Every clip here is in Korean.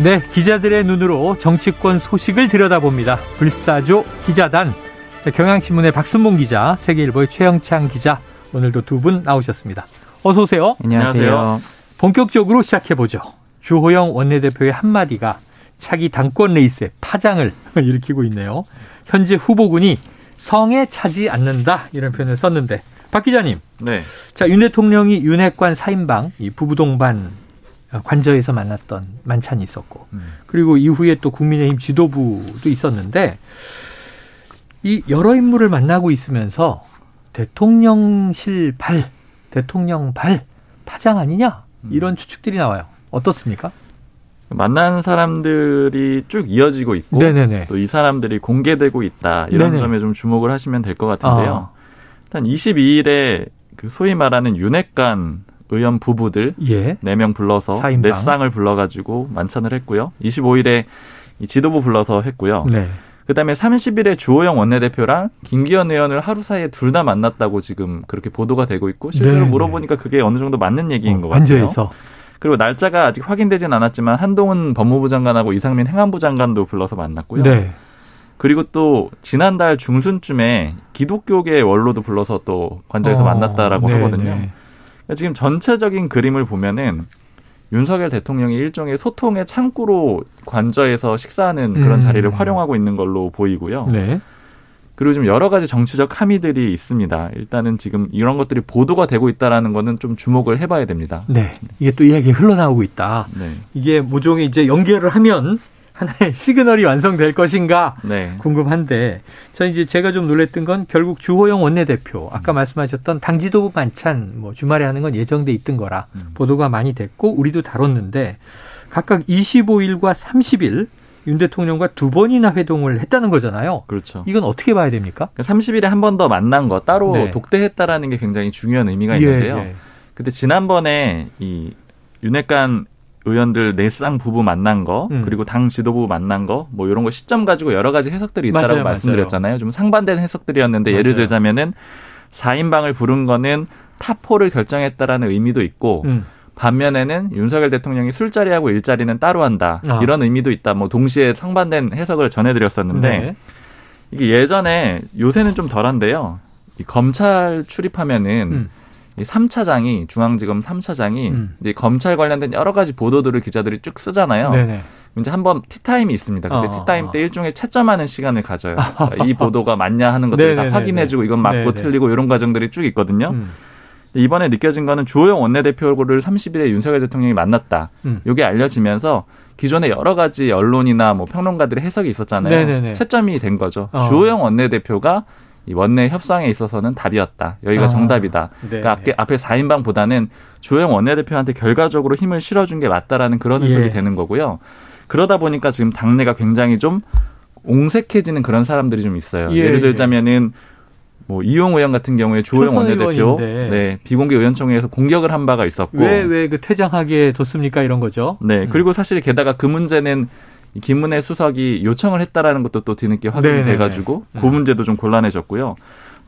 네, 기자들의 눈으로 정치권 소식을 들여다봅니다. 불사조 기자단. 경향신문의 박순봉 기자, 세계일보의 최영창 기자, 오늘도 두 분 나오셨습니다. 어서 오세요. 안녕하세요. 본격적으로 시작해 보죠. 주호영 원내대표의 한마디가 차기 당권 레이스에 파장을 일으키고 있네요. 현재 후보군이 성에 차지 않는다 이런 표현을 썼는데 박 기자님. 네. 자, 윤 대통령이 윤핵관 사인방 이 부부 동반 관저에서 만났던 만찬이 있었고 음. 그리고 이후에 또 국민의힘 지도부도 있었는데 이 여러 인물을 만나고 있으면서 대통령실 발, 대통령 발 파장 아니냐 음. 이런 추측들이 나와요. 어떻습니까? 만난 사람들이 쭉 이어지고 있고 또 이 사람들이 공개되고 있다 이런 네네. 점에 좀 주목을 하시면 될 것 같은데요. 아. 일단 22일에 그 소위 말하는 윤핵관 의원 부부들 예. 4명 불러서 사인방. 넷상을 불러가지고 만찬을 했고요. 25일에 지도부 불러서 했고요. 네. 그다음에 30일에 주호영 원내대표랑 김기현 의원을 하루 사이에 둘 다 만났다고 지금 그렇게 보도가 되고 있고 실제로 네. 물어보니까 그게 어느 정도 맞는 얘기인 어, 것 같아요. 완전해서. 그리고 날짜가 아직 확인되진 않았지만 한동훈 법무부 장관하고 이상민 행안부 장관도 불러서 만났고요. 네. 그리고 또 지난달 중순쯤에 기독교계 원로도 불러서 또 관저에서 어, 만났다라고 네, 하거든요. 네. 지금 전체적인 그림을 보면은 윤석열 대통령이 일종의 소통의 창구로 관저에서 식사하는 그런 음. 자리를 활용하고 있는 걸로 보이고요. 네. 그리고 좀 여러 가지 정치적 함의들이 있습니다. 일단은 지금 이런 것들이 보도가 되고 있다라는 거는 좀 주목을 해봐야 됩니다. 네. 이게 또 이야기 흘러나오고 있다. 네. 이게 모종의 이제 연결을 하면 하나의 시그널이 완성될 것인가 네. 궁금한데 저 이제 제가 좀 놀랬던 건 결국 주호영 원내대표 아까 음. 말씀하셨던 당 지도부 반찬 뭐 주말에 하는 건 예정돼 있던 거라 음. 보도가 많이 됐고 우리도 다뤘는데 각각 25일과 30일 윤 대통령과 두 번이나 회동을 했다는 거잖아요. 그렇죠. 이건 어떻게 봐야 됩니까? 30일에 한 번 더 만난 거 따로 네. 독대했다라는 게 굉장히 중요한 의미가 예, 있는데요. 예. 근데 지난번에 이 윤핵관 의원들 내쌍 부부 만난 거 음. 그리고 당 지도부 만난 거 뭐 이런 거 시점 가지고 여러 가지 해석들이 있다라고 맞아요, 말씀드렸잖아요. 맞아요. 좀 상반된 해석들이었는데 맞아요. 예를 들자면은 4인방을 부른 거는 타포를 결정했다라는 의미도 있고 음. 반면에는 윤석열 대통령이 술자리하고 일자리는 따로 한다. 아. 이런 의미도 있다. 뭐 동시에 상반된 해석을 전해드렸었는데 네. 이게 예전에 요새는 좀 덜한데요. 이 검찰 출입하면은 음. 이 3차장이 중앙지검 3차장이 음. 이제 검찰 관련된 여러 가지 보도들을 기자들이 쭉 쓰잖아요. 네네. 이제 한번 티타임이 있습니다. 근데 어. 티타임 때 일종의 채점하는 시간을 가져요. 그러니까 이 보도가 맞냐 하는 것들을 다 확인해주고 이건 맞고 네네. 틀리고 이런 과정들이 쭉 있거든요. 음. 이번에 느껴진 거는 주호영 원내대표를 30일에 윤석열 대통령이 만났다. 음. 이게 알려지면서 기존에 여러 가지 언론이나 뭐 평론가들의 해석이 있었잖아요. 네네네. 채점이 된 거죠. 어. 주호영 원내대표가 이 원내 협상에 있어서는 답이었다. 여기가 아, 정답이다. 네. 그러니까 앞에, 앞에 4인방보다는 주호영 원내대표한테 결과적으로 힘을 실어준 게 맞다라는 그런 해석이 예. 되는 거고요. 그러다 보니까 지금 당내가 굉장히 좀 옹색해지는 그런 사람들이 좀 있어요. 예, 를 들자면은 뭐 이용 의원 같은 경우에 주호영 원내대표 네, 비공개 의원총회에서 공격을 한 바가 있었고 왜 왜 그 퇴장하게 뒀습니까 이런 거죠. 네. 음. 그리고 사실 게다가 그 문제는 김은혜 수석이 요청을 했다라는 것도 또 뒤늦게 확인이 돼가지고 그 문제도 좀 곤란해졌고요.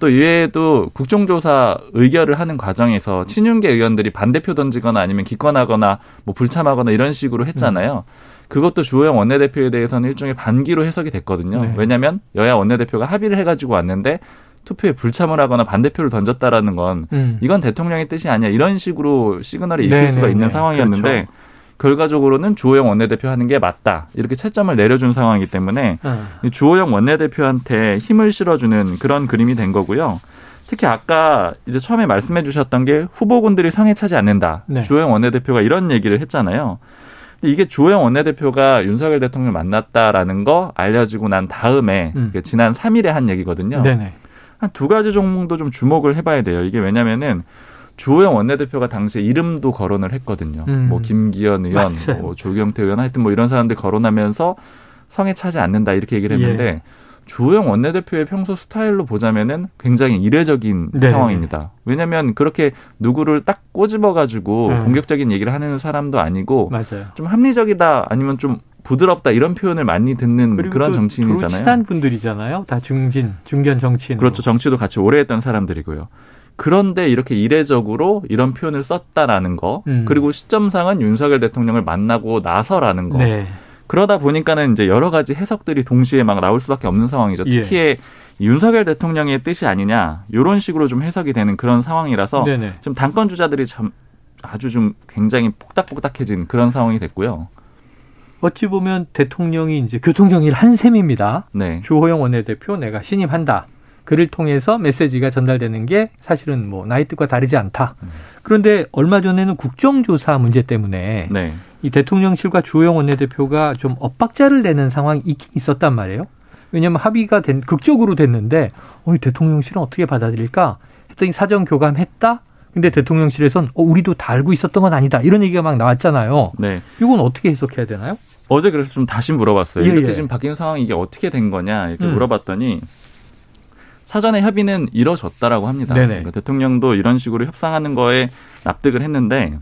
또 이외에도 국정조사 의결을 하는 과정에서 친윤계 의원들이 반대표 던지거나 아니면 기권하거나 뭐 불참하거나 이런 식으로 했잖아요. 음. 그것도 주호영 원내대표에 대해서는 일종의 반기로 해석이 됐거든요. 네. 왜냐하면 여야 원내대표가 합의를 해가지고 왔는데 투표에 불참을 하거나 반대표를 던졌다라는 건 음. 이건 대통령의 뜻이 아니야 이런 식으로 시그널이 읽힐 네, 수가 네, 있는 네. 상황이었는데 그렇죠. 결과적으로는 주호영 원내대표 하는 게 맞다. 이렇게 채점을 내려준 상황이기 때문에 음. 주호영 원내대표한테 힘을 실어주는 그런 그림이 된 거고요. 특히 아까 이제 처음에 말씀해 주셨던 게 후보군들이 성에 차지 않는다. 네. 주호영 원내대표가 이런 얘기를 했잖아요. 이게 주호영 원내대표가 윤석열 대통령을 만났다라는 거 알려지고 난 다음에 음. 지난 3일에 한 얘기거든요. 한 두 가지 종목도 좀 주목을 해봐야 돼요. 이게 왜냐면은 주호영 원내대표가 당시에 이름도 거론을 했거든요. 음. 뭐 김기현 의원, 뭐 조경태 의원 하여튼 뭐 이런 사람들 거론하면서 성에 차지 않는다 이렇게 얘기를 했는데 예. 주호영 원내대표의 평소 스타일로 보자면은 굉장히 이례적인 네. 상황입니다. 왜냐하면 그렇게 누구를 딱 꼬집어 가지고 음. 공격적인 얘기를 하는 사람도 아니고 맞아요. 좀 합리적이다 아니면 좀 부드럽다 이런 표현을 많이 듣는 그런 정치인이잖아요. 친한 분들이잖아요. 다 중진, 중견 정치인. 그렇죠. 정치도 같이 오래 했던 사람들이고요. 그런데 이렇게 이례적으로 이런 표현을 썼다라는 거, 음. 그리고 시점상은 윤석열 대통령을 만나고 나서라는 거. 네. 그러다 보니까는 이제 여러 가지 해석들이 동시에 막 나올 수밖에 없는 상황이죠. 예. 특히 예. 윤석열 대통령의 뜻이 아니냐 이런 식으로 좀 해석이 되는 그런 상황이라서 네네. 좀 당권 주자들이 참 아주 좀 굉장히 폭닥폭닥해진 그런 상황이 됐고요. 어찌 보면 대통령이 이제 교통정리를 한 셈입니다. 네. 주호영 원내대표 내가 신임한다. 그를 통해서 메시지가 전달되는 게 사실은 뭐 나이 뜻과 다르지 않다. 음. 그런데 얼마 전에는 국정조사 문제 때문에 네. 이 대통령실과 주호영 원내대표가 좀 엇박자를 내는 상황이 있긴 있었단 말이에요. 왜냐하면 합의가 된 극적으로 됐는데 어, 이 대통령실은 어떻게 받아들일까 했더니 사전 교감했다. 근데 대통령실에선 어, 우리도 다 알고 있었던 건 아니다. 이런 얘기가 막 나왔잖아요. 네. 이건 어떻게 해석해야 되나요? 어제 그래서 좀 다시 물어봤어요. 예, 이렇게 예. 지금 바뀐 상황이 이게 어떻게 된 거냐 이렇게 음. 물어봤더니 사전에 협의는 이뤄졌다라고 합니다. 그러니까 대통령도 이런 식으로 협상하는 거에 납득을 했는데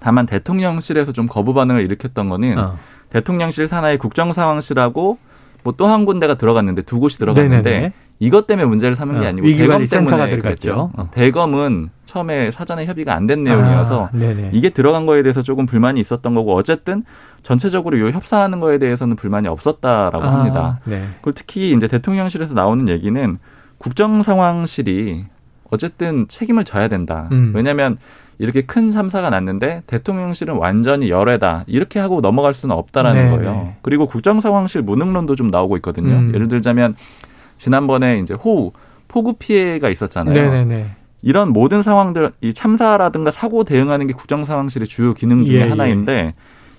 다만 대통령실에서 좀 거부 반응을 일으켰던 거는 어. 대통령실 산하의 국정상황실하고 뭐 또 한 군데가 들어갔는데 두 곳이 들어갔는데 네네네. 이것 때문에 문제를 삼은 게 어, 아니고 대검 때문에 그랬죠. 어. 대검은 처음에 사전에 협의가 안 된 내용이어서 아, 이게 들어간 거에 대해서 조금 불만이 있었던 거고 어쨌든 전체적으로 요 협상하는 거에 대해서는 불만이 없었다라고 아, 합니다. 네. 그리고 특히 이제 대통령실에서 나오는 얘기는 국정 상황실이 어쨌든 책임을 져야 된다. 음. 왜냐하면 이렇게 큰 참사가 났는데 대통령실은 완전히 열애다 이렇게 하고 넘어갈 수는 없다라는 네 거예요. 네. 그리고 국정 상황실 무능론도 좀 나오고 있거든요. 음. 예를 들자면 지난번에 이제 호우 폭우 피해가 있었잖아요. 네네네. 이런 모든 상황들 이 참사라든가 사고 대응하는 게 국정 상황실의 주요 기능 중에 예, 예. 하나인데 예.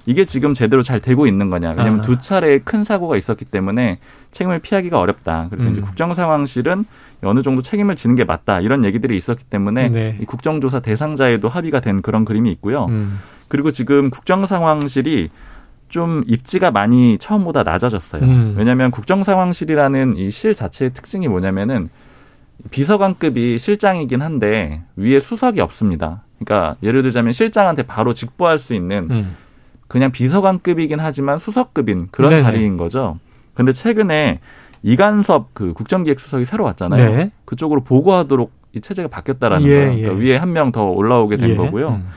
이게 지금 제대로 잘 되고 있는 거냐. 왜냐하면 아. 두 차례의 큰 사고가 있었기 때문에 책임을 피하기가 어렵다. 그래서 음. 이제 국정상황실은 어느 정도 책임을 지는 게 맞다. 이런 얘기들이 있었기 때문에 네. 이 국정조사 대상자에도 합의가 된 그런 그림이 있고요. 음. 그리고 지금 국정상황실이 좀 입지가 많이 처음보다 낮아졌어요. 음. 왜냐하면 국정상황실이라는 이 실 자체의 특징이 뭐냐면은 비서관급이 실장이긴 한데 위에 수석이 없습니다. 그러니까 예를 들자면 실장한테 바로 직보할 수 있는 음. 그냥 비서관급이긴 하지만 수석급인 그런 네네. 자리인 거죠. 근데 최근에 이간섭 그 국정기획수석이 새로 왔잖아요. 네. 그쪽으로 보고하도록 이 체제가 바뀌었다라는 예, 거예요. 그러니까 예. 위에 한 명 더 올라오게 된 예. 거고요. 음.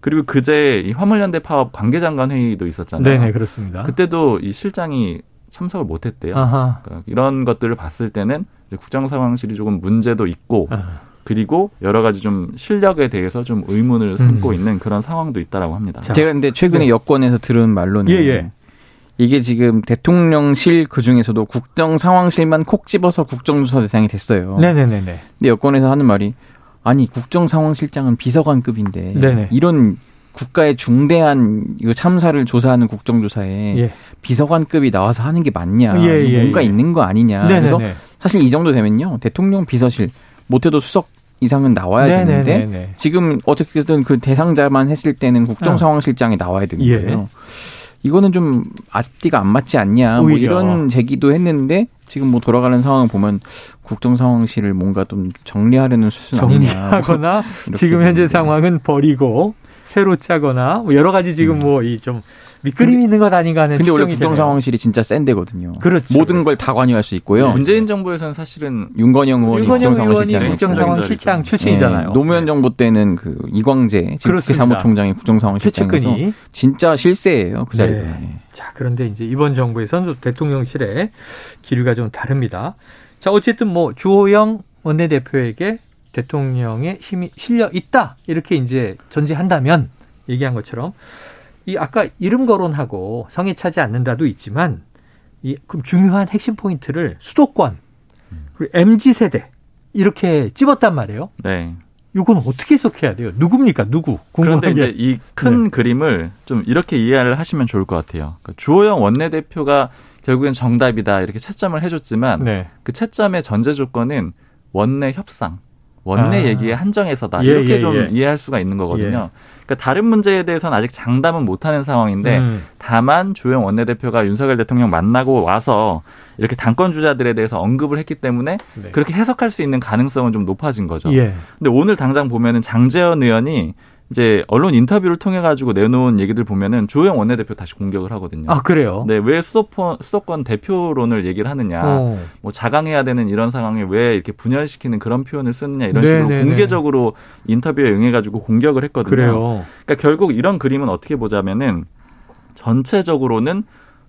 그리고 그제 이 화물연대 파업 관계장관 회의도 있었잖아요. 네, 그렇습니다. 그때도 이 실장이 참석을 못했대요. 그러니까 이런 것들을 봤을 때는 국정상황실이 조금 문제도 있고 아하. 그리고 여러 가지 좀 실력에 대해서 좀 의문을 삼고 음. 있는 그런 상황도 있다라고 합니다. 제가 근데 최근에 네. 여권에서 들은 말로는 예, 예. 이게 지금 대통령실 그 중에서도 국정 상황실만 콕 집어서 국정조사 대상이 됐어요. 네네네. 근데 여권에서 하는 말이 아니 국정 상황실장은 비서관급인데 네네. 이런 국가의 중대한 이거 참사를 조사하는 국정조사에 예. 비서관급이 나와서 하는 게 맞냐? 예, 예, 뭔가 예. 있는 거 아니냐? 네네네. 그래서 사실 이 정도 되면요 대통령 비서실 못해도 수석 이상은 나와야 네네네네. 되는데 지금 어떻게든 그 대상자만 했을 때는 국정상황실장이 나와야 되는 예. 거예요. 이거는 좀 앞뒤가 안 맞지 않냐 뭐 이런 제기도 했는데 지금 뭐 돌아가는 상황을 보면 국정 상황실을 뭔가 좀 정리하려는 수준 정리하거나 지금 현재 상황은 버리고 새로 짜거나 뭐 여러 가지 지금 음. 뭐이좀 밑그림이 있는 것 아닌가 하는 근데 원래 국정상황실이 진짜 센 데거든요. 그렇죠. 모든 걸 다 관여할 수 있고요. 네. 문재인 정부에서는 사실은 윤건영 의원이 국정상황실장 국정상황실장 출신이잖아요. 네. 노무현 정부 때는 그 이광재 사무총장이 국정상황실장에서 진짜 실세예요. 그 자리가. 네. 자, 그런데 이제 이번 정부에서는 대통령실의 기류가 좀 다릅니다. 자, 어쨌든 뭐 주호영 원내대표에게 대통령의 힘이 실려 있다. 이렇게 이제 전제한다면 얘기한 것처럼 이 아까 이름 거론하고 성에 차지 않는다도 있지만 이 그럼 중요한 핵심 포인트를 수도권 그리고 mz 세대 이렇게 찝었단 말이에요. 네. 이건 어떻게 해석해야 돼요? 누굽니까? 누구? 그런데 이제 이큰 네. 그림을 좀 이렇게 이해를 하시면 좋을 것 같아요. 그러니까 주호영 원내대표가 결국엔 정답이다 이렇게 채점을 해줬지만 네. 그 채점의 전제 조건은 원내 협상. 원내 아. 얘기에 한정해서다 예, 이렇게 예, 좀 예. 이해할 수가 있는 거거든요. 예. 그러니까 다른 문제에 대해서는 아직 장담은 못하는 상황인데 음. 다만 조영 원내대표가 윤석열 대통령 만나고 와서 이렇게 당권 주자들에 대해서 언급을 했기 때문에 네. 그렇게 해석할 수 있는 가능성은 좀 높아진 거죠. 예. 근데 오늘 당장 보면은 장재현 의원이 이제 언론 인터뷰를 통해 가지고 내놓은 얘기들 보면은 조영 원내대표 다시 공격을 하거든요. 아 그래요? 네, 왜 수도권 수도권 대표론을 얘기를 하느냐, 오. 어. 뭐 자강해야 되는 이런 상황에 왜 이렇게 분열시키는 그런 표현을 쓰느냐 이런 네네네. 식으로 공개적으로 인터뷰에 응해 가지고 공격을 했거든요. 그래요. 그러니까 결국 이런 그림은 어떻게 보자면은 전체적으로는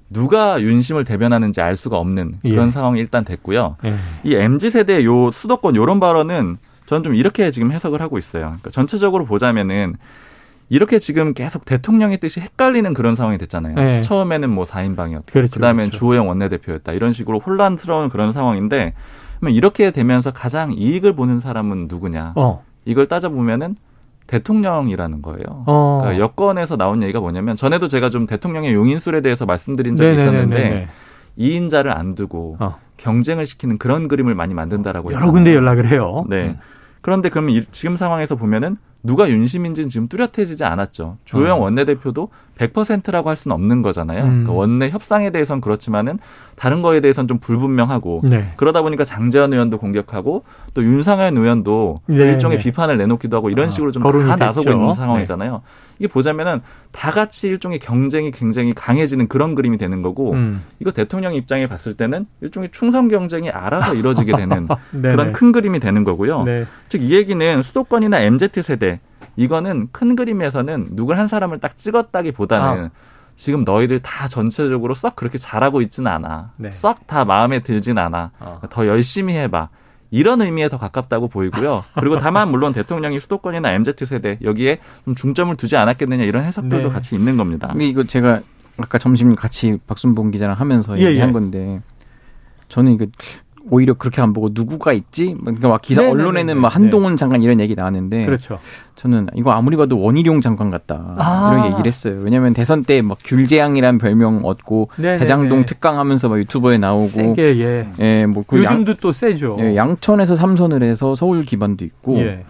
누가 윤심을 대변하는지 알 수가 없는 그런 예. 상황이 일단 됐고요. 예. 이 mz 세대 요 수도권 요런 발언은 저는 좀 이렇게 지금 해석을 하고 있어요. 그러니까 전체적으로 보자면은 이렇게 지금 계속 대통령의 뜻이 헷갈리는 그런 상황이 됐잖아요. 네. 처음에는 뭐 4인방이었고 그렇죠, 그다음엔 그렇죠. 주호영 원내대표였다. 이런 식으로 혼란스러운 그런 상황인데 그러면 이렇게 되면서 가장 이익을 보는 사람은 누구냐? 어. 이걸 따져보면은 대통령이라는 거예요. 어. 그러니까 여권에서 나온 얘기가 뭐냐면 전에도 제가 좀 대통령의 용인술에 대해서 말씀드린 적이 네네네네네. 있었는데 이인자를 안 두고 어. 경쟁을 시키는 그런 그림을 많이 만든다라고 여러 했잖아요. 군데 연락을 해요. 네. 음. 그런데 그러면 지금 상황에서 보면은 누가 윤심인지는 지금 뚜렷해지지 않았죠. 조영 어. 원내대표도 100%라고 할 수는 없는 거잖아요. 음. 그러니까 원내 협상에 대해서는 그렇지만은 다른 거에 대해서는 좀 불분명하고 네. 그러다 보니까 장재현 의원도 공격하고 또 윤상현 의원도 네, 일종의 네. 비판을 내놓기도 하고 이런 아, 식으로 좀다 나서고 있는 상황이잖아요. 네. 이게 보자면은 다 같이 일종의 경쟁이 굉장히 강해지는 그런 그림이 되는 거고 음. 이거 대통령 입장에 봤을 때는 일종의 충성 경쟁이 알아서 이루어지게 되는 그런 큰 그림이 되는 거고요. 네. 즉이 얘기는 수도권이나 MZ 세대 이거는 큰 그림에서는 누굴 한 사람을 딱 찍었다기보다는 아. 지금 너희들 다 전체적으로 썩 그렇게 잘하고 있지는 않아. 네. 썩다 마음에 들진 않아. 어. 더 열심히 해봐. 이런 의미에 더 가깝다고 보이고요. 그리고 다만 물론 대통령이 수도권이나 MZ 세대 여기에 좀 중점을 두지 않았겠느냐 이런 해석들도 네. 같이 있는 겁니다. 근데 이거 제가 아까 점심 같이 박순봉 기자랑 하면서 예, 얘기한 예. 건데 저는 이거 오히려 그렇게 안 보고 누구가 있지? 그러니까 막 기사 네네네네. 언론에는 막 한동훈 네. 장관 이런 얘기 나왔는데 그렇죠. 저는 이거 아무리 봐도 원희룡 장관 같다 아. 이런 얘기를 했어요. 왜냐하면 대선 때 막 귤재앙이란 별명 얻고 네네네. 대장동 특강하면서 막 유튜버에 나오고 세게, 예. 예, 뭐 요즘도 양, 또 세죠. 예, 양천에서 삼선을 해서 서울 기반도 있고 예.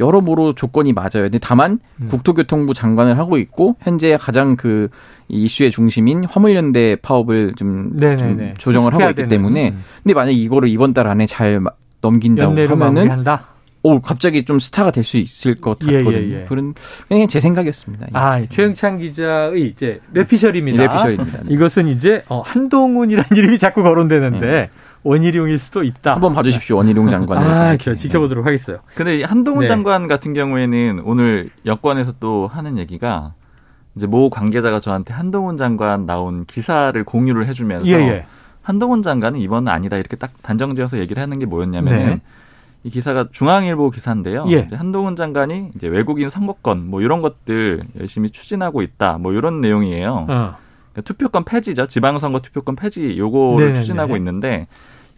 여러모로 조건이 맞아요. 근데 다만 음. 국토교통부 장관을 하고 있고 현재 가장 그 이슈의 중심인 화물연대 파업을 좀, 좀 조정을 하고 있기 되는. 때문에 음. 근데 만약 이거를 이번 달 안에 잘 넘긴다고 하면은? 오 갑자기 좀 스타가 될 수 있을 것 같거든요. 예, 예, 예. 그런 그냥 제 생각이었습니다. 아 최영찬 기자의 이제 레피셜입니다. 네. 이것은 이제 어, 한동훈이라는 이름이 자꾸 거론되는데 네. 원희룡일 수도 있다. 한번 봐주십시오. 원희룡 장관. 아, 네. 지켜보도록 하겠어요. 근데 한동훈 네. 장관 같은 경우에는 오늘 여권에서 또 하는 얘기가 이제 모 관계자가 저한테 한동훈 장관 나온 기사를 공유를 해주면서 예, 예. 한동훈 장관은 이번은 아니다 이렇게 딱 단정지어서 얘기를 하는 게 뭐였냐면 네. 이 기사가 중앙일보 기사인데요. 예. 한동훈 장관이 이제 외국인 선거권 뭐 이런 것들 열심히 추진하고 있다 뭐 이런 내용이에요. 어. 그러니까 투표권 폐지죠. 지방선거 투표권 폐지 요거를 네네네. 추진하고 있는데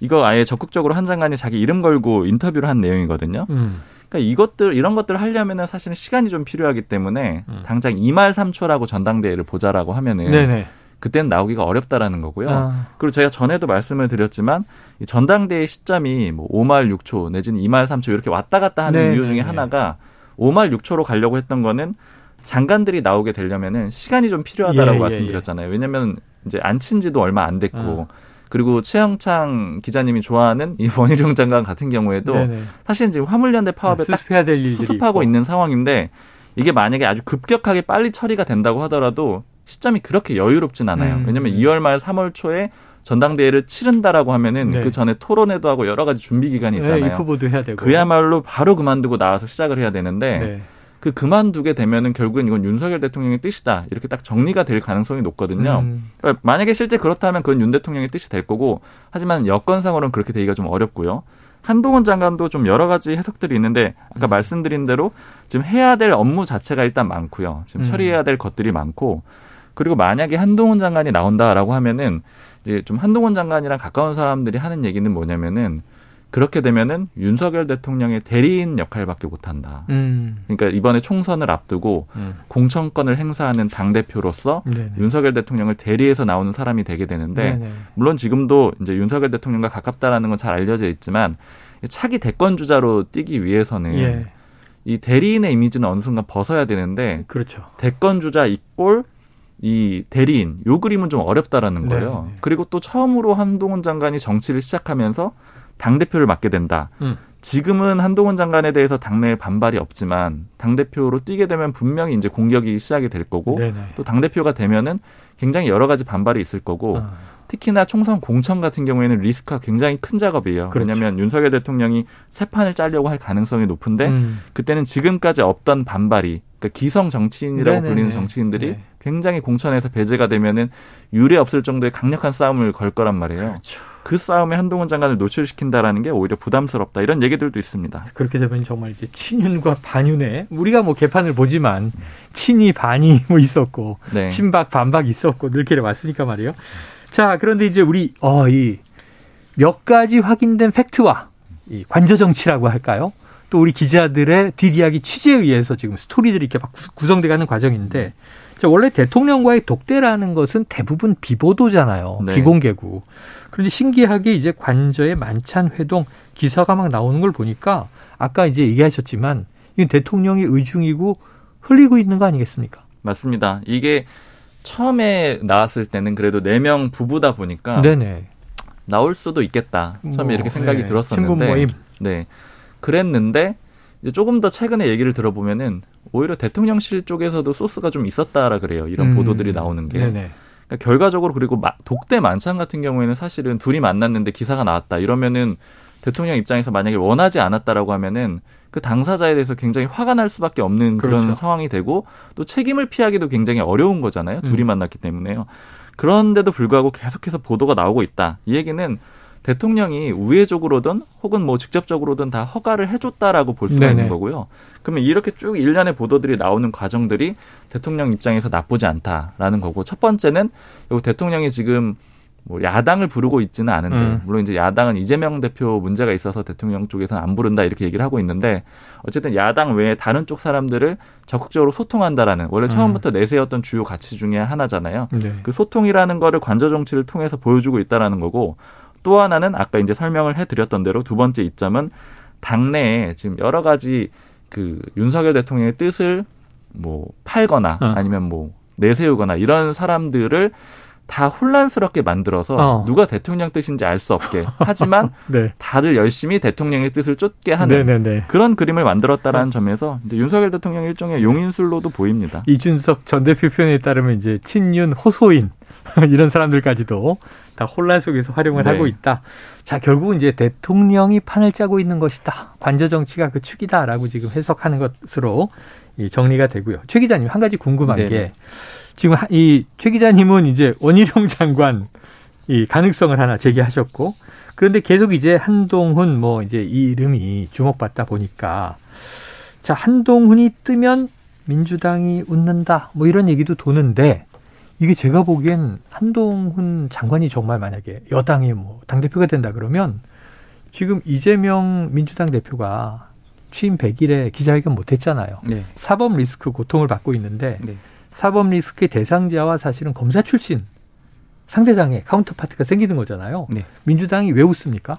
이거 아예 적극적으로 한 장관이 자기 이름 걸고 인터뷰를 한 내용이거든요. 음. 그러니까 이것들 이런 것들 을 하려면은 사실은 시간이 좀 필요하기 때문에 음. 당장 2말 3초라고 전당대회를 보자라고 하면은 네네. 그때는 나오기가 어렵다라는 거고요. 아. 그리고 제가 전에도 말씀을 드렸지만 이 전당대회 시점이 뭐 5말 6초 내지는 2말 3초 이렇게 왔다 갔다 하는 네네. 이유 중에 하나가 5말 6초로 가려고 했던 거는 장관들이 나오게 되려면은 시간이 좀 필요하다라고 예, 예 말씀드렸잖아요. 예, 예. 왜냐면 이제 앉힌 지도 얼마 안 됐고 어. 그리고 최영창 기자님이 좋아하는 이 원희룡 장관 같은 경우에도 네네. 사실 지금 화물연대 파업에 네, 수습해야 될 수습하고 있고. 있는 상황인데 이게 만약에 아주 급격하게 빨리 처리가 된다고 하더라도 시점이 그렇게 여유롭진 않아요. 음. 왜냐하면 2월 말 3월 초에 전당대회를 치른다라고 하면은 네. 그 전에 토론회도 하고 여러 가지 준비 기간이 있잖아요. 네, 해야 되고. 그야말로 바로 그만두고 나와서 시작을 해야 되는데 네. 그 그만두게 되면은 결국엔 이건 윤석열 대통령의 뜻이다 이렇게 딱 정리가 될 가능성이 높거든요. 음. 그러니까 만약에 실제 그렇다면 그건 윤 대통령의 뜻이 될 거고 하지만 여건상으로는 그렇게 되기가 좀 어렵고요. 한동훈 장관도 좀 여러 가지 해석들이 있는데 아까 음. 말씀드린 대로 지금 해야 될 업무 자체가 일단 많고요. 지금 음. 처리해야 될 것들이 많고 그리고 만약에 한동훈 장관이 나온다라고 하면은 이제 좀 한동훈 장관이랑 가까운 사람들이 하는 얘기는 뭐냐면은 그렇게 되면은 윤석열 대통령의 대리인 역할밖에 못한다. 음. 그러니까 이번에 총선을 앞두고 음. 공천권을 행사하는 당 대표로서 윤석열 대통령을 대리해서 나오는 사람이 되게 되는데 네네. 물론 지금도 이제 윤석열 대통령과 가깝다라는 건 잘 알려져 있지만 차기 대권 주자로 뛰기 위해서는 예. 이 대리인의 이미지는 어느 순간 벗어야 되는데 그렇죠. 대권 주자 이꼴 이 대리인 요 그림은 좀 어렵다라는 네. 거예요. 네. 그리고 또 처음으로 한동훈 장관이 정치를 시작하면서 당 대표를 맡게 된다. 음. 지금은 한동훈 장관에 대해서 당내에 반발이 없지만 당 대표로 뛰게 되면 분명히 이제 공격이 시작이 될 거고 또당 대표가 되면은 굉장히 여러 가지 반발이 있을 거고 아. 특히나 총선 공천 같은 경우에는 리스크가 굉장히 큰 작업이에요. 그렇죠. 왜냐하면 윤석열 대통령이 새 판을 짜려고 할 가능성이 높은데 음. 그때는 지금까지 없던 반발이 그러니까 기성 정치인이라고 네네네. 불리는 정치인들이 네. 굉장히 공천에서 배제가 되면은 유례 없을 정도의 강력한 싸움을 걸 거란 말이에요. 그렇죠. 그 싸움에 한동훈 장관을 노출시킨다라는 게 오히려 부담스럽다 이런 얘기들도 있습니다. 그렇게 되면 정말 이제 친윤과 반윤에 우리가 뭐 개판을 보지만 친이 반이 뭐 있었고 네. 친박 반박 있었고 늘게 왔으니까 말이에요. 자, 그런데 이제 우리, 어, 이, 몇 가지 확인된 팩트와 이 관저 정치라고 할까요? 또 우리 기자들의 뒷이야기 취재에 의해서 지금 스토리들이 이렇게 막 구성돼 가는 과정인데, 자, 원래 대통령과의 독대라는 것은 대부분 비보도잖아요. 네. 비공개고. 그런데 신기하게 이제 관저의 만찬 회동 기사가 막 나오는 걸 보니까 아까 이제 얘기하셨지만 이건 대통령이 의중이고 흘리고 있는 거 아니겠습니까? 맞습니다. 이게 처음에 나왔을 때는 그래도 네 명 부부다 보니까 네네. 나올 수도 있겠다. 처음에 뭐, 이렇게 생각이 네. 들었었는데 모임. 네. 그랬는데 이제 조금 더 최근에 얘기를 들어보면은 오히려 대통령실 쪽에서도 소스가 좀 있었다라 그래요. 이런 음. 보도들이 나오는 게. 네네. 그러니까 결과적으로 그리고 독대 만찬 같은 경우에는 사실은 둘이 만났는데 기사가 나왔다. 이러면은 대통령 입장에서 만약에 원하지 않았다라고 하면은 그 당사자에 대해서 굉장히 화가 날 수밖에 없는 그런 그렇죠. 상황이 되고 또 책임을 피하기도 굉장히 어려운 거잖아요. 둘이 음. 만났기 때문에요. 그런데도 불구하고 계속해서 보도가 나오고 있다. 이 얘기는 대통령이 우회적으로든 혹은 뭐 직접적으로든 다 허가를 해줬다라고 볼 수가 있는 거고요. 그러면 이렇게 쭉 일련의 보도들이 나오는 과정들이 대통령 입장에서 나쁘지 않다라는 거고 첫 번째는 요 대통령이 지금 뭐 야당을 부르고 있지는 않은데 음. 물론 이제 야당은 이재명 대표 문제가 있어서 대통령 쪽에서는 안 부른다 이렇게 얘기를 하고 있는데 어쨌든 야당 외에 다른 쪽 사람들을 적극적으로 소통한다라는 원래 처음부터 음. 내세웠던 주요 가치 중에 하나잖아요. 네. 그 소통이라는 거를 관저 정치를 통해서 보여주고 있다라는 거고 또 하나는 아까 이제 설명을 해드렸던 대로 두 번째 이점은 당내에 지금 여러 가지 그 윤석열 대통령의 뜻을 뭐 팔거나 어. 아니면 뭐 내세우거나 이런 사람들을 다 혼란스럽게 만들어서 어. 누가 대통령 뜻인지 알 수 없게 하지만 네. 다들 열심히 대통령의 뜻을 쫓게 하는 네네네. 그런 그림을 만들었다라는 점에서 윤석열 대통령 일종의 용인술로도 보입니다. 이준석 전 대표 표현에 따르면 이제 친윤 호소인 이런 사람들까지도 다 혼란 속에서 활용을 네. 하고 있다. 자, 결국은 이제 대통령이 판을 짜고 있는 것이다. 관저 정치가 그 축이다라고 지금 해석하는 것으로 정리가 되고요. 최 기자님 한 가지 궁금한 네네. 게 지금 이 최 기자님은 이제 원희룡 장관 이 가능성을 하나 제기하셨고 그런데 계속 이제 한동훈 뭐 이제 이 이름이 주목받다 보니까 자 한동훈이 뜨면 민주당이 웃는다 뭐 이런 얘기도 도는데 이게 제가 보기엔 한동훈 장관이 정말 만약에 여당이 뭐 당대표가 된다 그러면 지금 이재명 민주당 대표가 취임 100일에 기자회견 못 했잖아요. 네. 사법 리스크 고통을 받고 있는데 네. 사법 리스크 대상자와 사실은 검사 출신 상대당의 카운터파트가 생기는 거잖아요. 네. 민주당이 왜 웃습니까?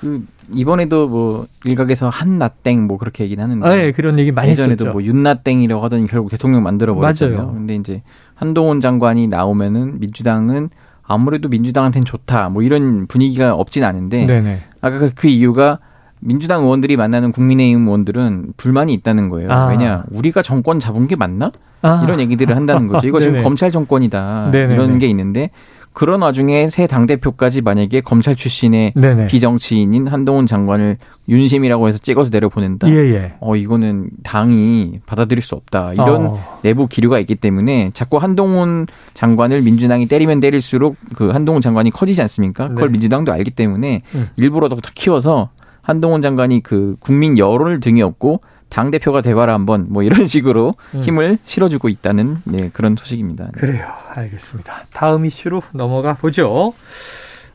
그 이번에도 뭐 일각에서 한나땡 뭐 그렇게 얘기는 하는데 아, 네, 그런 얘기 많이 예전에도 했었죠. 뭐 윤나땡이라고 하더니 결국 대통령 만들어 버렸잖아요. 근데 이제 한동훈 장관이 나오면은 민주당은 아무래도 민주당한테는 좋다 뭐 이런 분위기가 없진 않은데 네네. 아까 그, 그 이유가 민주당 의원들이 만나는 국민의힘 의원들은 불만이 있다는 거예요. 아. 왜냐 우리가 정권 잡은 게 맞나? 아. 이런 얘기들을 한다는 거죠. 이거 지금 검찰 정권이다. 네네네. 이런 게 있는데 그런 와중에 새 당대표까지 만약에 검찰 출신의 네네. 비정치인인 한동훈 장관을 윤심이라고 해서 찍어서 내려보낸다. 예예. 예. 어, 이거는 당이 받아들일 수 없다. 이런 어. 내부 기류가 있기 때문에 자꾸 한동훈 장관을 민주당이 때리면 때릴수록 그 한동훈 장관이 커지지 않습니까? 그걸 네. 민주당도 알기 때문에 음. 일부러 더 키워서 한동훈 장관이 그 국민 여론을 등에 업고 당 대표가 돼봐라 한번 뭐 이런 식으로 음. 힘을 실어주고 있다는 네, 그런 소식입니다. 네. 그래요, 알겠습니다. 다음 이슈로 넘어가 보죠.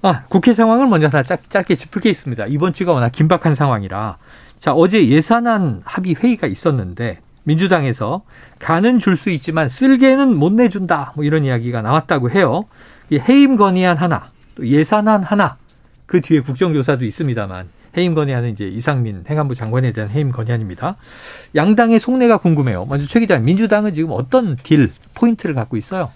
아, 국회 상황을 먼저 다 짧, 짧게 짚을 게 있습니다. 이번 주가 워낙 긴박한 상황이라. 자, 어제 예산안 합의 회의가 있었는데 민주당에서 가는 줄수 있지만 쓸개는 못 내준다. 뭐 이런 이야기가 나왔다고 해요. 이 해임 건의안 하나, 또 예산안 하나, 그 뒤에 국정조사도 있습니다만 해임 건의하는 이제 이상민 행안부 장관에 대한 해임 건의안입니다. 양당의 속내가 궁금해요. 먼저 최 기자, 민주당은 지금 어떤 딜 포인트를 갖고 있어요?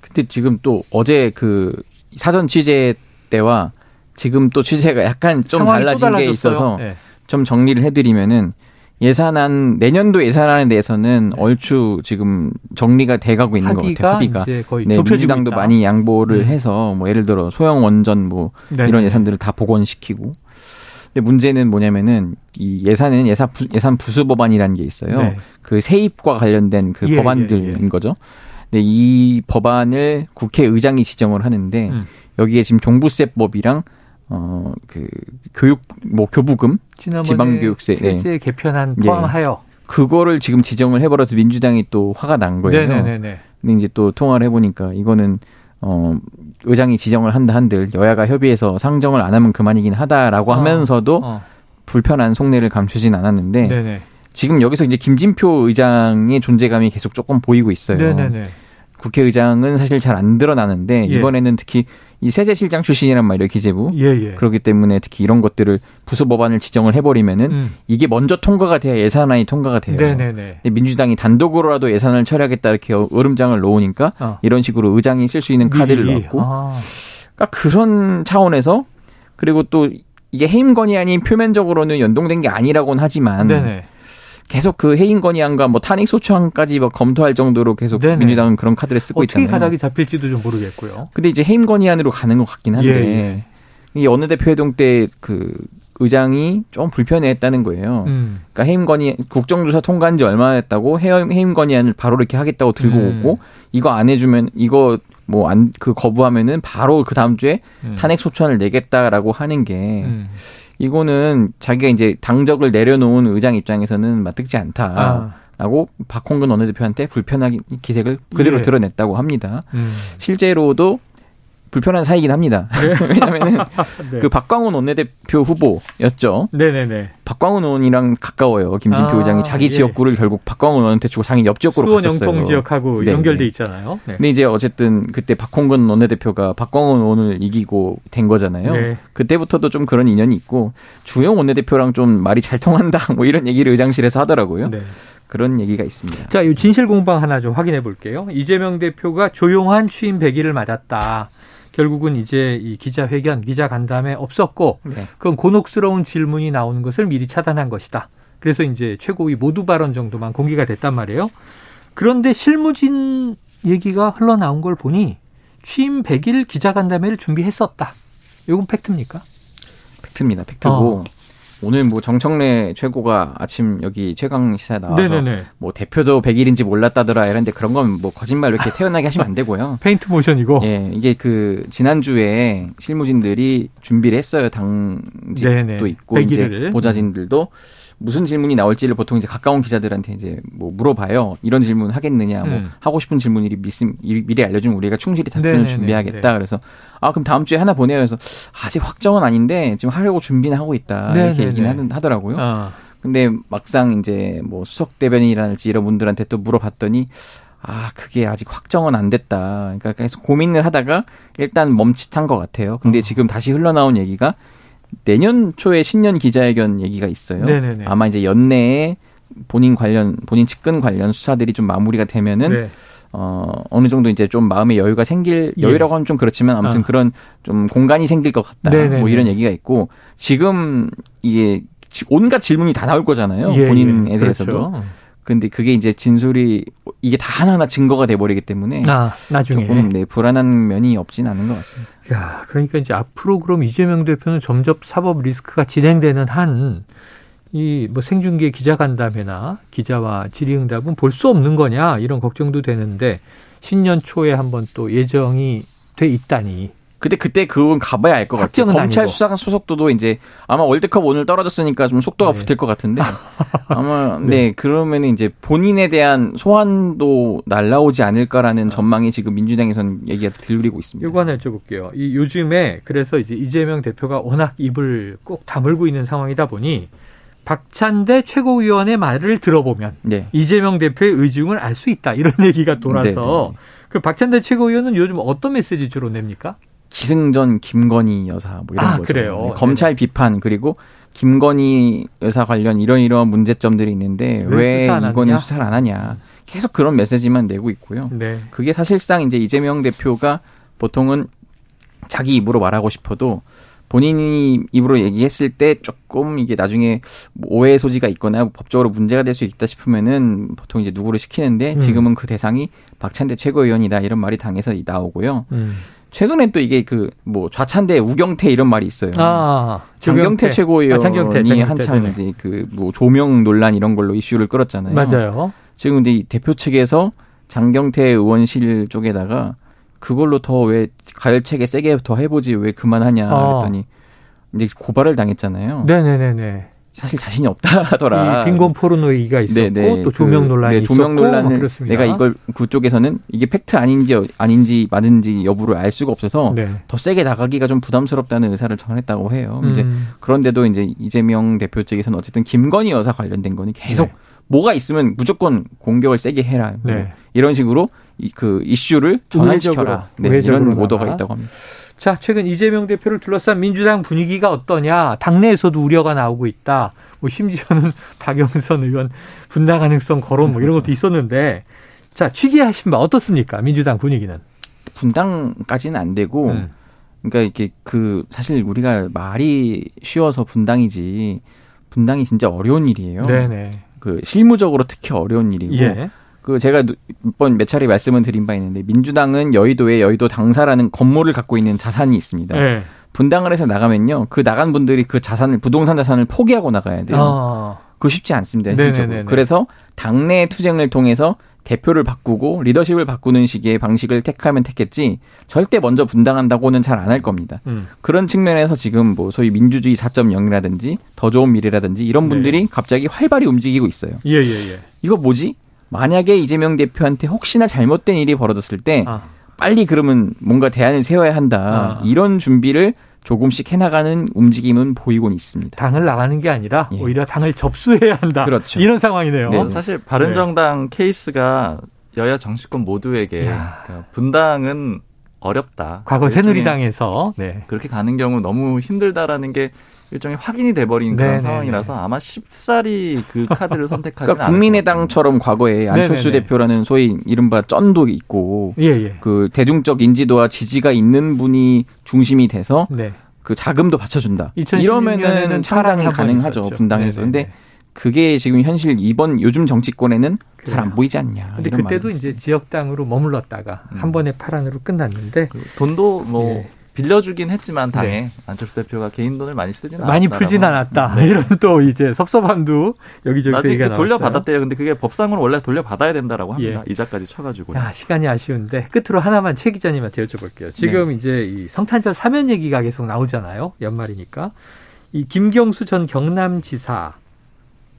근데 지금 또 어제 그 사전 취재 때와 지금 또 취재가 약간 좀 달라진 게 있어서 네. 좀 정리를 해드리면은 예산안 내년도 예산안에 대해서는 네. 얼추 지금 정리가 돼가고 있는 것 같아요. 합의가 네, 민주당도 있다. 많이 양보를 네. 해서 뭐 예를 들어 소형 원전 뭐 네. 이런 예산들을 다 복원시키고. 근데 문제는 뭐냐면은 이 예산은 예산 부, 예산 부수 법안이라는 게 있어요. 네. 그 세입과 관련된 그 예, 법안들인 예, 예. 거죠. 근데 이 법안을 국회의장이 지정을 하는데 음. 여기에 지금 종부세법이랑 어, 그, 교육, 뭐, 교부금, 지방교육세. 실제 네. 개편한 예. 포함하여. 예. 그거를 지금 지정을 해버려서 민주당이 또 화가 난 거예요. 네네네. 근데 이제 또 통화를 해보니까 이거는, 어, 의장이 지정을 한다 한들 여야가 협의해서 상정을 안 하면 그만이긴 하다라고 어. 하면서도 어. 불편한 속내를 감추진 않았는데 네네. 지금 여기서 이제 김진표 의장의 존재감이 계속 조금 보이고 있어요. 네네네. 국회의장은 사실 잘 안 드러나는데 예. 이번에는 특히 이 세제실장 출신이란 말이에요 기재부. 예, 예. 그렇기 때문에 특히 이런 것들을 부수 법안을 지정을 해버리면은 음. 이게 먼저 통과가 돼야 예산안이 통과가 돼요. 네네네. 민주당이 단독으로라도 예산을 처리하겠다 이렇게 얼음장을 놓으니까 어. 이런 식으로 의장이 쓸 수 있는 카드를 미리. 넣었고. 아. 그러니까 그런 차원에서 그리고 또 이게 해임 건의안이 표면적으로는 연동된 게 아니라고는 하지만 네네. 계속 그 해임 건의안과 뭐 탄핵 소추안까지 뭐 검토할 정도로 계속 네네. 민주당은 그런 카드를 쓰고 어떻게 있잖아요. 어떻게 가닥이 잡힐지도 좀 모르겠고요. 근데 이제 해임 건의안으로 가는 것 같긴 한데 예, 예. 이 어느 대표 회동 때 그 의장이 좀 불편해했다는 거예요. 음. 그러니까 해임 건의 국정조사 통과한 지 얼마나 됐다고 해임, 해임 건의안을 바로 이렇게 하겠다고 들고 음. 오고 이거 안 해주면 이거 뭐 안 그 거부하면은 바로 그 다음 주에 음. 탄핵 소추안을 내겠다라고 하는 게. 음. 이거는 자기가 이제 당적을 내려놓은 의장 입장에서는 맞듣지 않다. 라고 아. 박홍근 원내대표한테 불편한 기색을 그대로 예. 드러냈다고 합니다. 음. 실제로도 불편한 사이긴 합니다. 네. 왜냐면은 네. 그 박광훈 원내대표 후보였죠. 네네네. 박광훈 의원이랑 가까워요. 김진표 아, 의장이 자기 예. 지역구를 결국 박광훈 의원한테 주고 자기 옆 지역구로 수원 갔었어요. 수원 영통 지역하고 네 연결돼 있잖아요. 네. 근데 이제 어쨌든 그때 박홍근 원내대표가 박광훈 의원을 이기고 된 거잖아요. 네. 그때부터도 좀 그런 인연이 있고 주영 원내대표랑 좀 말이 잘 통한다 뭐 이런 얘기를 의장실에서 하더라고요. 네. 그런 얘기가 있습니다. 자, 이 진실 공방 하나 좀 확인해 볼게요. 이재명 대표가 조용한 취임 100일을 맞았다. 결국은 이제 이 기자회견, 기자간담회 없었고 네. 그건 곤혹스러운 질문이 나오는 것을 미리 차단한 것이다. 그래서 이제 최고위 모두 발언 정도만 공개가 됐단 말이에요. 그런데 실무진 얘기가 흘러나온 걸 보니 취임 100일 기자간담회를 준비했었다. 이건 팩트입니까? 팩트입니다. 팩트고 어. 오늘 뭐 정청래 최고가 아침 여기 최강 시사에 나와서 네네네. 뭐 대표도 100일인지 몰랐다더라 이런데 그런 건 뭐 거짓말 이렇게 태어나게 하시면 안 되고요. 페인트 모션이고. 예, 이게 그 지난주에 실무진들이 준비를 했어요. 당직도 네네. 있고 100일을. 이제 보좌진들도 무슨 질문이 나올지를 보통 이제 가까운 기자들한테 이제 뭐 물어봐요. 이런 질문 하겠느냐, 뭐 음. 하고 싶은 질문이 미리 알려주면 우리가 충실히 답변을 네네네. 준비하겠다. 네. 그래서 아 그럼 다음 주에 하나 보내요. 그래서 아직 확정은 아닌데 지금 하려고 준비는 하고 있다. 네네네. 이렇게 얘기는 하더라고요. 어. 근데 막상 이제 뭐 수석 대변인이라든지 이런 분들한테 또 물어봤더니 아, 그게 아직 확정은 안 됐다. 그러니까 계속 고민을 하다가 일단 멈칫한 것 같아요. 근데 어. 지금 다시 흘러나온 얘기가 내년 초에 신년 기자회견 얘기가 있어요. 네네네. 아마 이제 연내에 본인 관련 본인 측근 관련 수사들이 좀 마무리가 되면은 네. 어 어느 정도 이제 좀 마음의 여유가 생길 예. 여유라고 하면 좀 그렇지만 아무튼 아. 그런 좀 공간이 생길 것 같다. 네네네. 뭐 이런 얘기가 있고 지금 이게 온갖 질문이 다 나올 거잖아요. 예, 본인에 예. 대해서도. 그렇죠. 근데 그게 이제 진술이 이게 다 하나하나 증거가 돼 버리기 때문에 아, 나중에 조금 네, 불안한 면이 없진 않은 것 같습니다. 야, 그러니까 이제 앞으로 그럼 이재명 대표는 점점 사법 리스크가 진행되는 한 이 뭐 생중계 기자간담회나 기자와 질의응답은 볼 수 없는 거냐 이런 걱정도 되는데 신년 초에 한번 또 예정이 돼 있다니 근데 그때 그건 가봐야 알 것 같아요. 검찰 수사관 소속도도 이제 아마 월드컵 오늘 떨어졌으니까 좀 속도가 네. 붙을 것 같은데 아마 네. 네 그러면 이제 본인에 대한 소환도 날라오지 않을까라는 아. 전망이 지금 민주당에서는 얘기가 들리고 있습니다. 이거 하나 여쭤볼게요. 이 요즘에 그래서 이제 이재명 대표가 워낙 입을 꼭 다물고 있는 상황이다 보니 박찬대 최고위원의 말을 들어보면 네. 이재명 대표의 의중을 알 수 있다 이런 얘기가 돌아서 네, 네, 네. 그 박찬대 최고위원은 요즘 어떤 메시지 주로 냅니까? 기승전 김건희 여사 뭐 이런 아, 거죠. 그래요. 네, 검찰 비판 그리고 김건희 여사 관련 이런 이런 문제점들이 있는데 왜, 왜 이거는 수사를 안 하냐. 계속 그런 메시지만 내고 있고요. 네. 그게 사실상 이제 이재명 대표가 보통은 자기 입으로 말하고 싶어도 본인이 입으로 얘기했을 때 조금 이게 나중에 오해 소지가 있거나 법적으로 문제가 될 수 있다 싶으면은 보통 이제 누구를 시키는데 음. 지금은 그 대상이 박찬대 최고위원이다 이런 말이 당에서 나오고요. 음. 최근에 또 이게 그 뭐 좌찬대 우경태 이런 말이 있어요. 아, 장경태 최고위원이 아, 한참 네. 이제 그 뭐 조명 논란 이런 걸로 이슈를 끌었잖아요. 맞아요. 지금 근데 이 대표 측에서 장경태 의원실 쪽에다가 그걸로 더 왜 가열책에 세게 더 해보지 왜 그만하냐 아. 그랬더니 이제 고발을 당했잖아요. 네네네네. 사실 자신이 없다 하더라. 빈곤 포르노이가 있었고 네네. 또 조명 그, 논란이 네, 조명 논란을 내가 이걸 그쪽에서는 이게 팩트 아닌지 아닌지 맞은지 여부를 알 수가 없어서 네. 더 세게 나가기가 좀 부담스럽다는 의사를 전했다고 해요. 음. 이제 그런데도 이제 이재명 대표 측에서는 어쨌든 김건희 여사 관련된 거니 계속 네. 뭐가 있으면 무조건 공격을 세게 해라. 뭐 네. 이런 식으로 이, 그 이슈를 전환시켜라. 네, 이런 오더가 있다고 합니다. 자, 최근 이재명 대표를 둘러싼 민주당 분위기가 어떠냐? 당내에서도 우려가 나오고 있다. 뭐 심지어는 박영선 의원 분당 가능성 거론 뭐 이런 것도 있었는데 자, 취재하신 바 어떻습니까? 민주당 분위기는. 분당까지는 안 되고 음. 그러니까 이게 그 사실 우리가 말이 쉬워서 분당이지 분당이 진짜 어려운 일이에요. 네네. 그 실무적으로 특히 어려운 일이고 예. 그 제가 몇 번 몇 차례 말씀을 드린 바 있는데 민주당은 여의도에 여의도 당사라는 건물을 갖고 있는 자산이 있습니다. 예. 분당을 해서 나가면요. 그 나간 분들이 그 자산을 부동산 자산을 포기하고 나가야 돼요. 아. 그거 쉽지 않습니다. 실적으로. 그래서 당내 투쟁을 통해서 대표를 바꾸고 리더십을 바꾸는 식의 방식을 택하면 택했지 절대 먼저 분당한다고는 잘 안 할 겁니다. 음. 그런 측면에서 지금 뭐 소위 민주주의 4.0이라든지 더 좋은 미래라든지 이런 네. 분들이 네. 갑자기 활발히 움직이고 있어요. 예, 예, 예. 이거 뭐지? 만약에 이재명 대표한테 혹시나 잘못된 일이 벌어졌을 때 아. 빨리 그러면 뭔가 대안을 세워야 한다. 아. 이런 준비를 조금씩 해나가는 움직임은 보이곤 있습니다. 당을 나가는 게 아니라 예. 오히려 당을 접수해야 한다. 그렇죠. 이런 상황이네요. 네. 사실 바른정당 네. 케이스가 여야 정치권 모두에게 그러니까 분당은 어렵다. 과거 새누리당에서 네. 그렇게 가는 경우 너무 힘들다라는 게 일종의 확인이 돼버린 그런 네네네. 상황이라서 아마 쉽사리 그 카드를 선택하지 그러니까 국민의당처럼 과거에 안철수 네네네. 대표라는 소위 이른바 쩐도 있고 예, 예. 그 대중적 인지도와 지지가 있는 분이 중심이 돼서 네. 그 자금도 받쳐준다. 이러면은 창당이 가능하죠 분당에서. 네네네. 근데 그게 지금 현실 이번 요즘 정치권에는 잘 안 보이지 않냐. 근데 그때도 이제 지역당으로 머물렀다가 음. 한 번의 파란으로 끝났는데 돈도 뭐 예. 빌려주긴 했지만 당에 네. 안철수 대표가 개인 돈을 많이 쓰지는 많이 풀진 않았다. 네. 이런 또 이제 섭섭함도 여기저기서 얘기가 나왔어요. 돌려받았대요. 근데 그게 법상으로 원래 돌려받아야 된다라고 합니다. 예. 이자까지 쳐가지고. 야, 시간이 아쉬운데 끝으로 하나만 최 기자님한테 여쭤볼게요. 지금 네. 이제 이 성탄절 사면 얘기가 계속 나오잖아요. 연말이니까 이 김경수 전 경남지사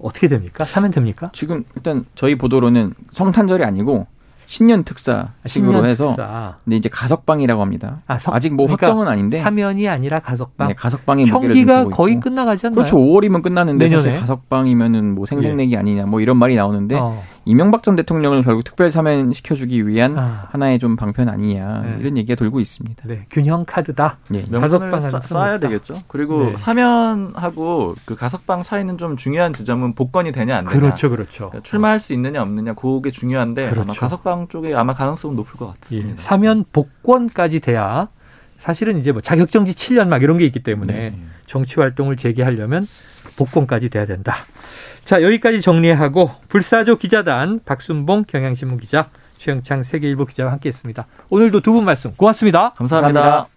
어떻게 됩니까? 사면 됩니까? 지금 일단 저희 보도로는 성탄절이 아니고 신년 특사식으로 신년 해서 특사. 근데 이제 가석방이라고 합니다. 아, 석, 아직 뭐 그러니까 확정은 아닌데 사면이 아니라 가석방. 네, 가석방의 형기가 거의 끝나가지 않나요? 그렇죠. 5월이면 끝나는데? 사실 가석방이면은 뭐 생색내기 예. 아니냐 뭐 이런 말이 나오는데 어. 이명박 전 대통령을 결국 특별 사면 시켜주기 위한 아. 하나의 좀 방편 아니냐 네. 이런 얘기가 돌고 있습니다. 네, 균형 카드다. 네. 가석방 쌓아야 되겠죠. 그리고 네. 사면하고 그 가석방 사이는 좀 중요한 지점은 복권이 되냐 안 되냐. 그렇죠, 그렇죠. 그러니까 출마할 수 있느냐 없느냐 그게 중요한데 그렇죠. 아마 가석방 쪽에 아마 가능성은 높을 것 같습니다. 예. 사면 복권까지 돼야 사실은 이제 뭐 자격정지 7년 막 이런 게 있기 때문에 네. 정치 활동을 재개하려면 복권까지 돼야 된다. 자, 여기까지 정리하고 불사조 기자단 박순봉 경향신문 기자 최영창 세계일보 기자와 함께했습니다. 오늘도 두 분 말씀 고맙습니다 감사합니다. 감사합니다.